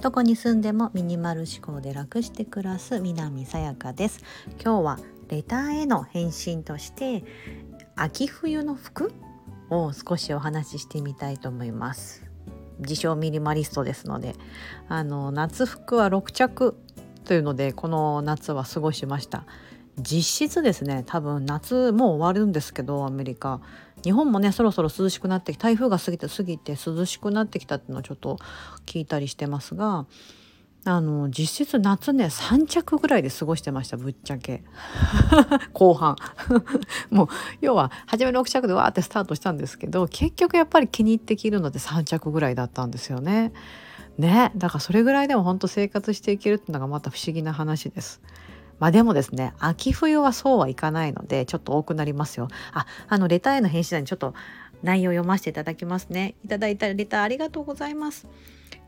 どこに住んでもミニマル思考で楽して暮らす南さやかです。今日はレターへの返信として秋冬の服を少しお話ししてみたいと思います。自称ミニマリストですのであの夏服は6着というのでこの夏は過ごしました。実質ですね多分夏もう終わるんですけどアメリカ日本もねそろそろ涼しくなって台風が過ぎて過ぎて涼しくなってきたっていうのをちょっと聞いたりしてますがあの実質夏ね3着ぐらいで過ごしてましたぶっちゃけ 後半 もう要は初め6着でわーってスタートしたんですけど結局やっぱり気に入って着るので3着ぐらいだったんですよね。ねだからそれぐらいでも本当生活していけるっていうのがまた不思議な話です。まあでもですね秋冬はそうはいかないのでちょっと多くなりますよ。ああのレターへの返信欄にちょっと内容を読ませていただきますね。いただいたレターありがとうございます。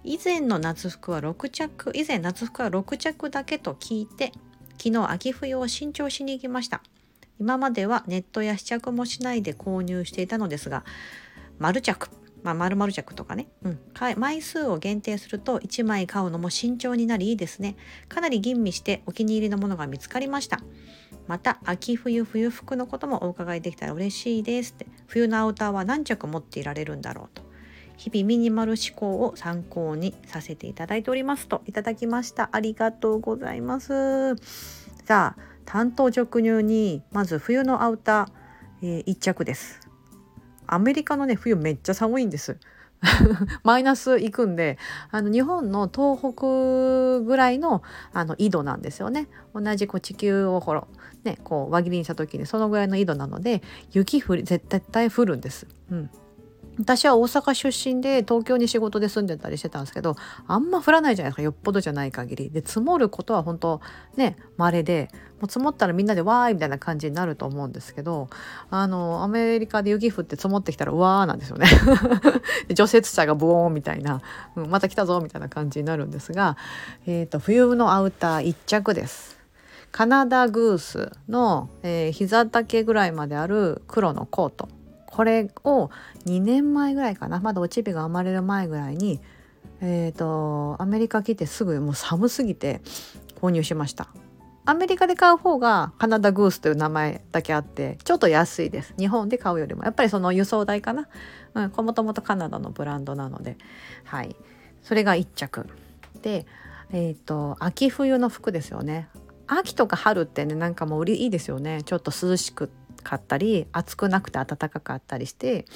以前の夏服は6着以前夏服は6着だけと聞いて昨日秋冬を新調しに行きました。今まではネットや試着もしないで購入していたのですが丸着まあ、丸々着とかね、うん、枚数を限定すると1枚買うのも慎重になりいいですね。かなり吟味してお気に入りのものが見つかりました。また秋冬冬服のこともお伺いできたら嬉しいですって。冬のアウターは何着持っていられるんだろうと。日々ミニマル思考を参考にさせていただいておりますといただきました。ありがとうございます。さあ担当直入にまず冬のアウター、えー、1着です。アメリカのね冬めっちゃ寒いんです。マイナス行くんであの日本の東北ぐらいのあの緯度なんですよね同じこう地球をほら、ね、こう輪切りにした時にそのぐらいの緯度なので雪降り絶対降るんです。うん私は大阪出身で東京に仕事で住んでたりしてたんですけどあんま降らないじゃないですかよっぽどじゃない限り。で積もることは本当ね稀でもう積もったらみんなでわーいみたいな感じになると思うんですけどあのアメリカで雪降って積もってきたらうわーなんですよね。除雪車がブオーンみたいな、うん、また来たぞみたいな感じになるんですが、えーと、冬のアウター1着です。カナダグースの、えー、膝丈ぐらいまである黒のコート。これを2年前ぐらいかな。まだおちびが生まれる前ぐらいにえーと、アメリカ来てすぐもう寒すぎて購入しました。アメリカで買う方がカナダグースという名前だけあってちょっと安いです。日本で買うよりも。やっぱりその輸送代かな、うん、もともとカナダのブランドなので。はい。それが1着。でえっ、ー、と秋冬の服ですよね。秋とか春ってねなんかもう売りいいですよね。ちょっと涼しくっかったり暑くなくて暖かかったりして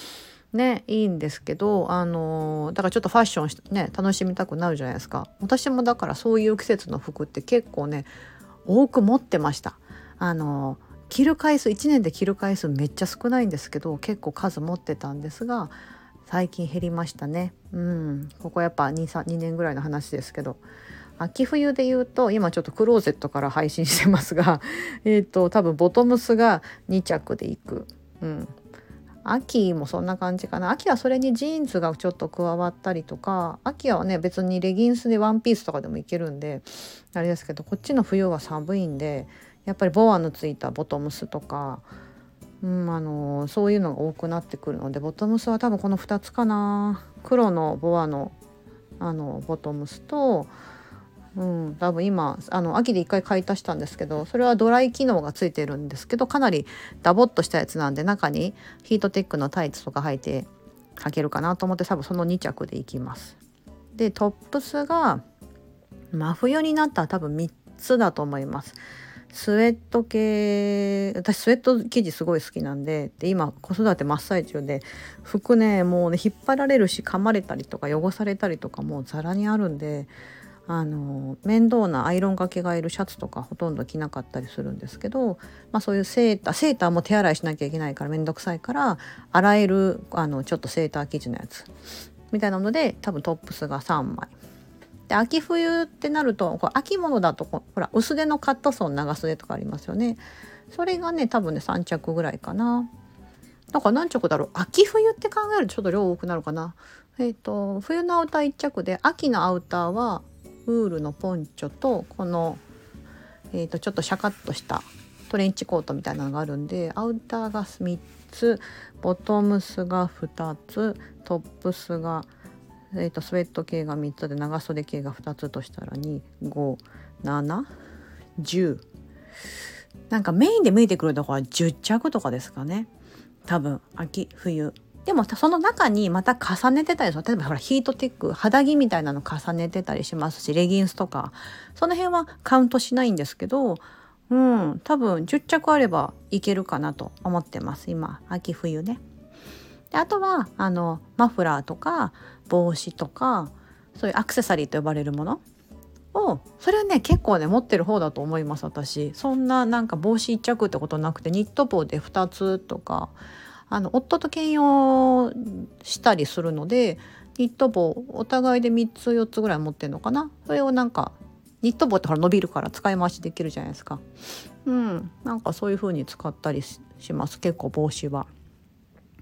ねいいんですけどあのだからちょっとファッションね楽しみたくなるじゃないですか。私もだからそういう季節の服って結構ね多く持ってました。あの着る回数1年で着る回数めっちゃ少ないんですけど結構数持ってたんですが最近減りましたね。うん。ここやっぱ 2, 2年ぐらいの話ですけど。秋冬で言うと今ちょっとクローゼットから配信してますが えっと多分ボトムスが2着でいく。うん。秋もそんな感じかな。秋はそれにジーンズがちょっと加わったりとか秋はね別にレギンスでワンピースとかでもいけるんであれですけどこっちの冬は寒いんでやっぱりボアのついたボトムスとか、うん、あのそういうのが多くなってくるのでボトムスは多分この2つかな。黒のボアのあのボトムスとうん、多分今あの秋で一回買い足したんですけどそれはドライ機能がついてるんですけどかなりダボっとしたやつなんで中にヒートテックのタイツとか履いて履けるかなと思って多分その2着でいきます。でトップスが真冬になったら多分3つだと思います。スウェット系私スウェット生地すごい好きなんでで今子育て真っ最中で服ねもうね引っ張られるし噛まれたりとか汚されたりとかもうザラにあるんであの面倒なアイロンがけがいるシャツとかほとんど着なかったりするんですけど、まあ、そういうセーターセーターも手洗いしなきゃいけないから面倒くさいから洗えるあのちょっとセーター生地のやつみたいなので多分トップスが3枚。で秋冬ってなるとこれ秋物だとほら薄手のカットソン長袖とかありますよね。それがね多分ね3着ぐらいかな。だから何着だろう秋冬って考えるとちょっと量多くなるかな。えっ、ー、と冬のアウター1着で秋のアウターはウールのポンチョとこの、えー、とちょっとシャカッとしたトレンチコートみたいなのがあるんでアウターが3つボトムスが2つトップスが、えーと、スウェット系が3つで長袖系が2つとしたら25710なんかメインで向いてくるとこは10着とかですかね。多分秋冬。でもその中にまた重ねてたりする。例えばほらヒートテック肌着みたいなの重ねてたりしますしレギンスとか。その辺はカウントしないんですけどうん多分10着あればいけるかなと思ってます。今秋冬ね。であとはあのマフラーとか帽子とかそういうアクセサリーと呼ばれるもの。をそれはね結構ね持ってる方だと思います私。そんななんか帽子1着ってことなくてニット帽で2つとかあの夫と兼用したりするのでニット帽お互いで3つ4つぐらい持ってるのかな？それをなんかニット帽ってほら伸びるから使い回しできるじゃないですか。うん。なんかそういう風に使ったりします。結構帽子は。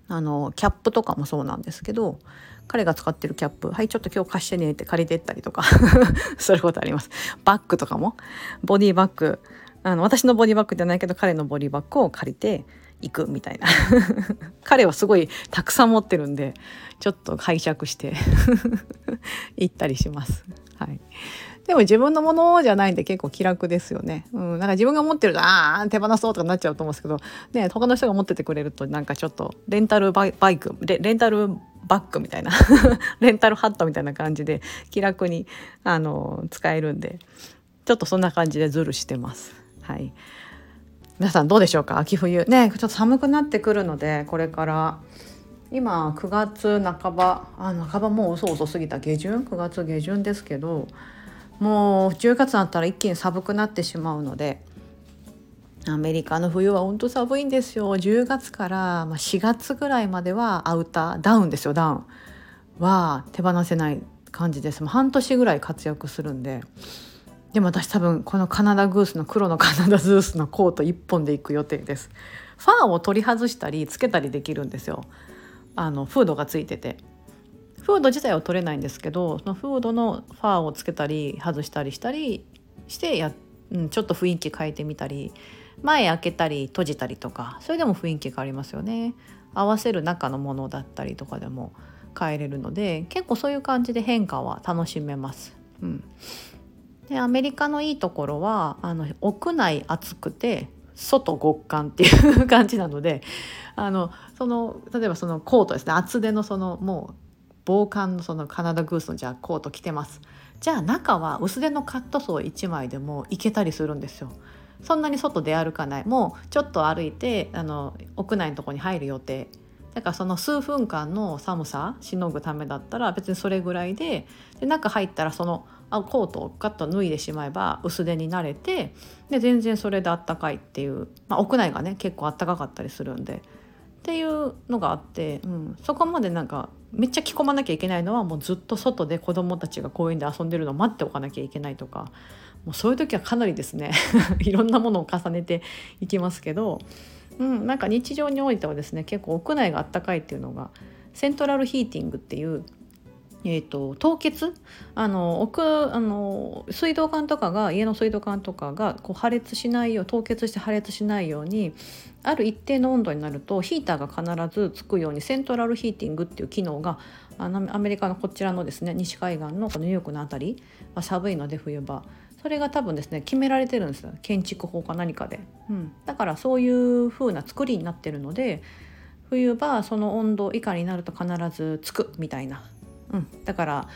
あのキャップとかもそうなんですけど彼が使ってるキャップはいちょっと今日貸してねって借りてったりとかそういうことあります。バッグとかも。ボディバッグ。あの私のボディバッグじゃないけど彼のボディバッグを借りて行くみたいな 彼はすごいたくさん持ってるんでちょっと拝借して 行ったりします。はい、でも自分のものじゃないんで結構気楽ですよね。うん、なんか自分が持ってるとああ手放そうとかなっちゃうと思うんですけど、ね、他の人が持っててくれるとなんかちょっとレンタルバイクレレンタルバッグみたいな レンタルハットみたいな感じで気楽にあの使えるんでちょっとそんな感じでズルしてます。はい、皆さんどうでしょうか？秋冬。ねちょっと寒くなってくるのでこれから。今9月半ば。あ半ばもう遅遅すぎた下旬？9月下旬ですけどもう10月になったら一気に寒くなってしまうのでアメリカの冬は本当寒いんですよ。10月から4月ぐらいまではアウターダウンですよダウン。は手放せない感じです。半年ぐらい活躍するんで。でも私多分このカナダグースの黒のカナダグースのコート1本で行く予定です。ファーを取り外したりつけたりできるんですよ。あのフードがついてて。フード自体は取れないんですけどそのフードのファーをつけたり外したりしたりしてや、うん、ちょっと雰囲気変えてみたり前開けたり閉じたりとかそれでも雰囲気変わりますよね。合わせる中のものだったりとかでも変えれるので結構そういう感じで変化は楽しめます。うん、でアメリカのいいところはあの屋内暑くて外極寒っていう感じなのであのその例えばそのコートですね。厚手のそのもう防寒のそのカナダグースのじゃあコート着てます。じゃあ中は薄手のカットソー1枚でもいけたりするんですよ。そんなに外出歩かない。もうちょっと歩いてあの屋内のとこに入る予定。だからその数分間の寒さしのぐためだったら別にそれぐらいでで中入ったらそのあコートをガッと脱いでしまえば薄手になれてで全然それであったかいっていう、まあ、屋内がね結構あったかかったりするんでっていうのがあって、うん、そこまでなんかめっちゃ着込まなきゃいけないのはもうずっと外で子どもたちが公園で遊んでるのを待っておかなきゃいけないとかもうそういう時はかなりですね いろんなものを重ねていきますけど、うん、なんか日常においてはですね結構屋内があったかいっていうのがセントラルヒーティングっていうえーと、凍結？あの奥あの水道管とかが家の水道管とかがこう破裂しないよう凍結して破裂しないようにある一定の温度になるとヒーターが必ずつくようにセントラルヒーティングっていう機能があのアメリカのこちらのですね西海岸のニューヨークの辺りは寒いので冬場。それが多分ですね決められてるんですよ。建築法か何かで、うん、だからそういう風な作りになってるので冬場その温度以下になると必ずつくみたいなうん、だから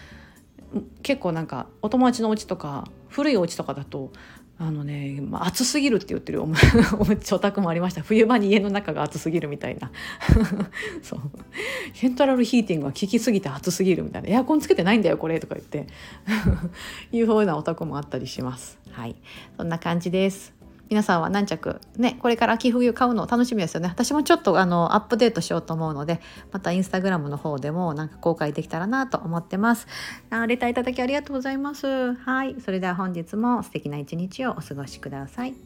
結構なんかお友達のお家とか古いお家とかだとあのね、まあ、暑すぎるって言ってるおお宅もありました。冬場に家の中が暑すぎるみたいな。そう。セントラルヒーティングは効きすぎて暑すぎるみたいな。エアコンつけてないんだよこれとか言って。いうふうなお宅もあったりします。はい。そんな感じです。皆さんは何着ねこれから秋冬買うの楽しみですよね。私もちょっとあのアップデートしようと思うのでまたインスタグラムの方でもなんか公開できたらなと思ってます。あレターいただきありがとうございます。はい。それでは本日も素敵な一日をお過ごしください。